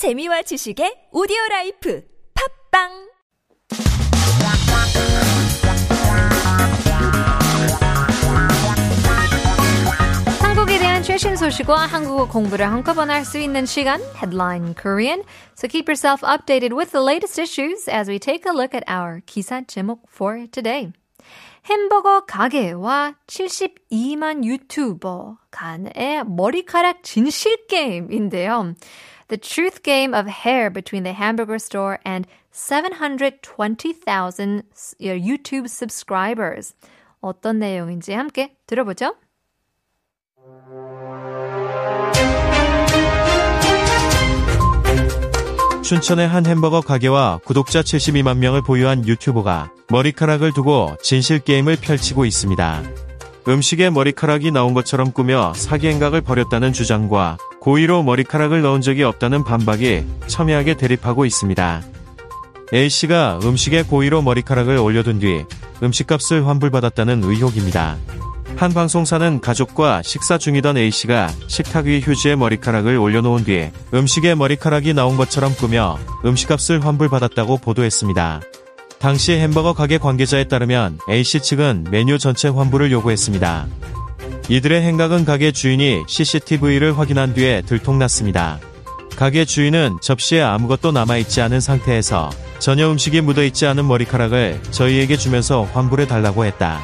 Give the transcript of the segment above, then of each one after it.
재미와 지식의 오디오 라이프 팝빵 한국에 대한 최신 소식과 한국어 공부를 한꺼번에 할 수 있는 시간, Headline Korean. So keep yourself updated with the latest issues as we take a look at our 기사 제목 for today. 햄버거 가게와 72만 유튜버 간의 머리카락 진실 게임인데요. The truth game of hair between the hamburger store and 720,000 YouTube subscribers. 어떤 내용인지 함께 들어보죠. 춘천의 한 햄버거 가게와 구독자 72만 명을 보유한 유튜버가 머리카락을 두고 진실 게임을 펼치고 있습니다. 음식에 머리카락이 나온 것처럼 꾸며 사기 행각을 벌였다는 주장과 고의로 머리카락을 넣은 적이 없다는 반박이 첨예하게 대립하고 있습니다. A씨가 음식에 고의로 머리카락을 올려둔 뒤 음식값을 환불받았다는 의혹입니다. 한 방송사는 가족과 식사 중이던 A씨가 식탁 위 휴지에 머리카락을 올려놓은 뒤에 음식에 머리카락이 나온 것처럼 꾸며 음식값을 환불받았다고 보도했습니다. 당시 햄버거 가게 관계자에 따르면 A씨 측은 메뉴 전체 환불을 요구했습니다. 이들의 행각은 가게 주인이 CCTV를 확인한 뒤에 들통났습니다. 가게 주인은 접시에 아무것도 남아있지 않은 상태에서 전혀 음식이 묻어있지 않은 머리카락을 저희에게 주면서 환불해 달라고 했다.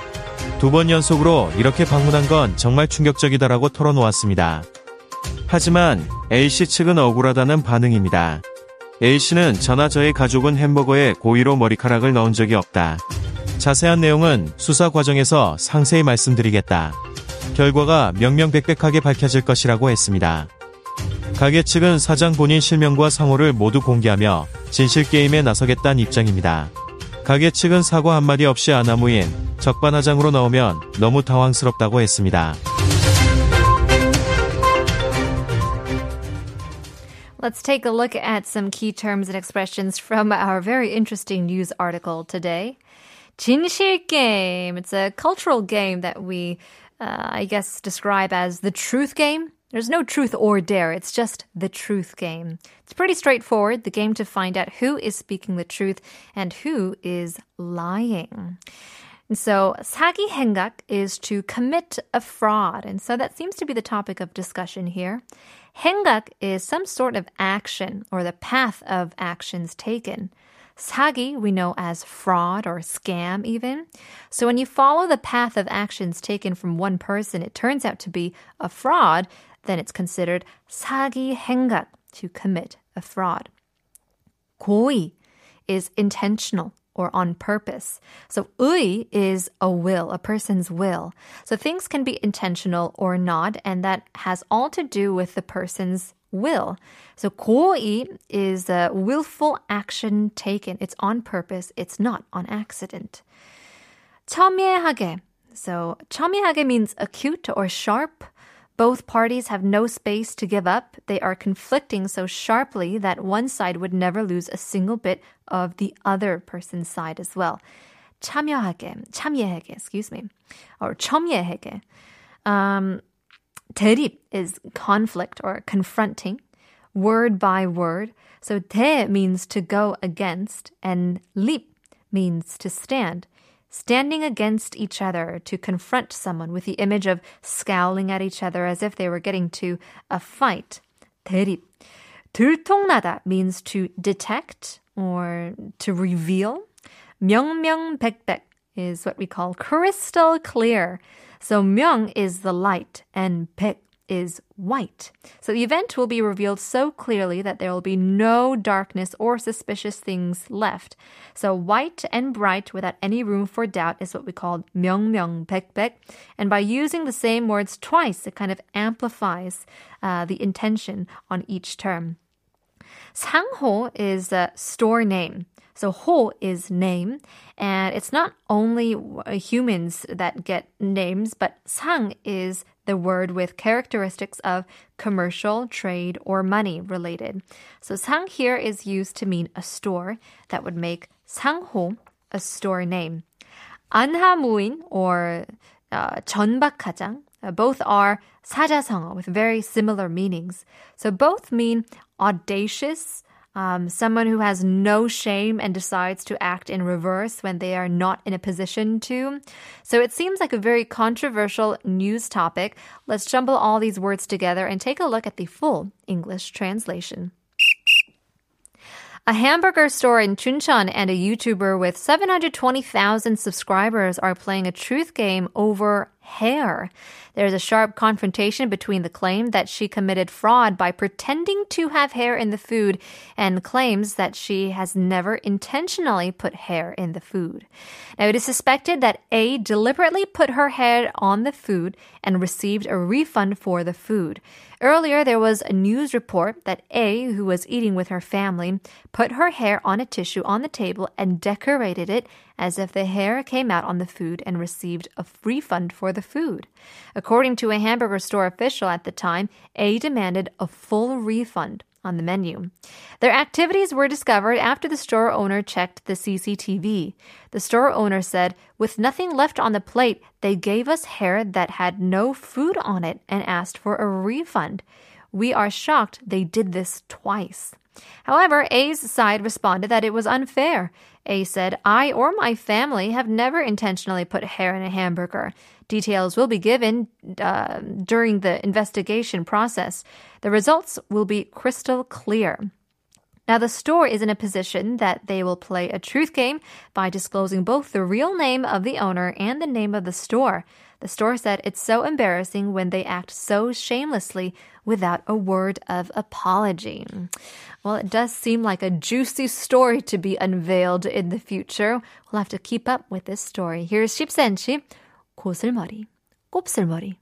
두 번 연속으로 이렇게 방문한 건 정말 충격적이다라고 털어놓았습니다. 하지만 A씨 측은 억울하다는 반응입니다. A씨는 저나 저의 가족은 햄버거에 고의로 머리카락을 넣은 적이 없다. 자세한 내용은 수사 과정에서 상세히 말씀드리겠다. 결과가 명명백백하게 밝혀질 것이라고 했습니다. 가게 측은 사장 본인 실명과 상호를 모두 공개하며 진실게임에 나서겠다는 입장입니다. 가게 측은 사과 한마디 없이 아나무인 적반하장으로 나오면 너무 당황스럽다고 했습니다. Let's take a look at some key terms and expressions from our very interesting news article today. 진실 game. It's a cultural game that we, uh, I guess, describe as the truth game. There's no truth or dare. It's just the truth game. It's pretty straightforward. The game to find out who is speaking the truth and who is lying. And so 사기 행각 is to commit a fraud. And so that seems to be the topic of discussion here. 행각 is some sort of action or the path of actions taken. 사기 we know as fraud or scam even. So when you follow the path of actions taken from one person, it turns out to be a fraud, then it's considered 사기 행각 to commit a fraud. 고의 is intentional or on purpose. So 의 is a will, a person's will. So things can be intentional or not, and that has all to do with the person's will. So 고의 is a willful action taken. It's on purpose. It's not on accident. 첨예하게. So 첨예하게 means acute or sharp. Both parties have no space to give up. They are conflicting so sharply that one side would never lose a single bit of the other person's side as well. 참여하게, 참여하게, excuse me, or 첨예하게. Um, 대립 is conflict or confronting, word by word. So 대 means to go against, and 립 means to stand standing against each other to confront someone with the image of scowling at each other as if they were getting to a fight. 대립. 들통나다 means to detect or to reveal. 명명백백 is what we call crystal clear. So 명 is the light and 백 is white. So the event will be revealed so clearly that there will be no darkness or suspicious things left. So white and bright without any room for doubt is what we call 명명백백. And by using the same words twice, it kind of amplifies uh, the intention on each term. 상호 is a store name. So ho is name, and it's not only humans that get names, but sang is the word with characteristics of commercial, trade, or money related. So sang here is used to mean a store that would make 상호 a store name. 안하무인 or uh, 전박가장, Uh, both are 사자성어 with very similar meanings. So both mean audacious, um, someone who has no shame and decides to act in reverse when they are not in a position to. So it seems like a very controversial news topic. Let's jumble all these words together and take a look at the full English translation. A hamburger store in Chuncheon and a YouTuber with 720,000 subscribers are playing a truth game over hair. There's a sharp confrontation between the claim that she committed fraud by pretending to have hair in the food and claims that she has never intentionally put hair in the food. Now, it is suspected that A deliberately put her hair on the food and received a refund for the food. Earlier, there was a news report that A, who was eating with her family, put her hair on a tissue on the table and decorated it as if the hair came out on the food and received a refund for the food. According to a hamburger store official at the time, A demanded a full refund on the menu. Their activities were discovered after the store owner checked the CCTV. The store owner said, With nothing left on the plate, they gave us hair that had no food on it and asked for a refund. We are shocked they did this twice. However, A's side responded that it was unfair. A said, I or my family have never intentionally put hair in a hamburger. Details will be given uh, during the investigation process. The results will be crystal clear. Now, the store is in a position that they will play a truth game by disclosing both the real name of the owner and the name of the store. The store said it's so embarrassing when they act so shamelessly without a word of apology. Well, it does seem like a juicy story to be unveiled in the future. We'll have to keep up with this story. Here's 10cm, 고슬머리, 곱슬머리.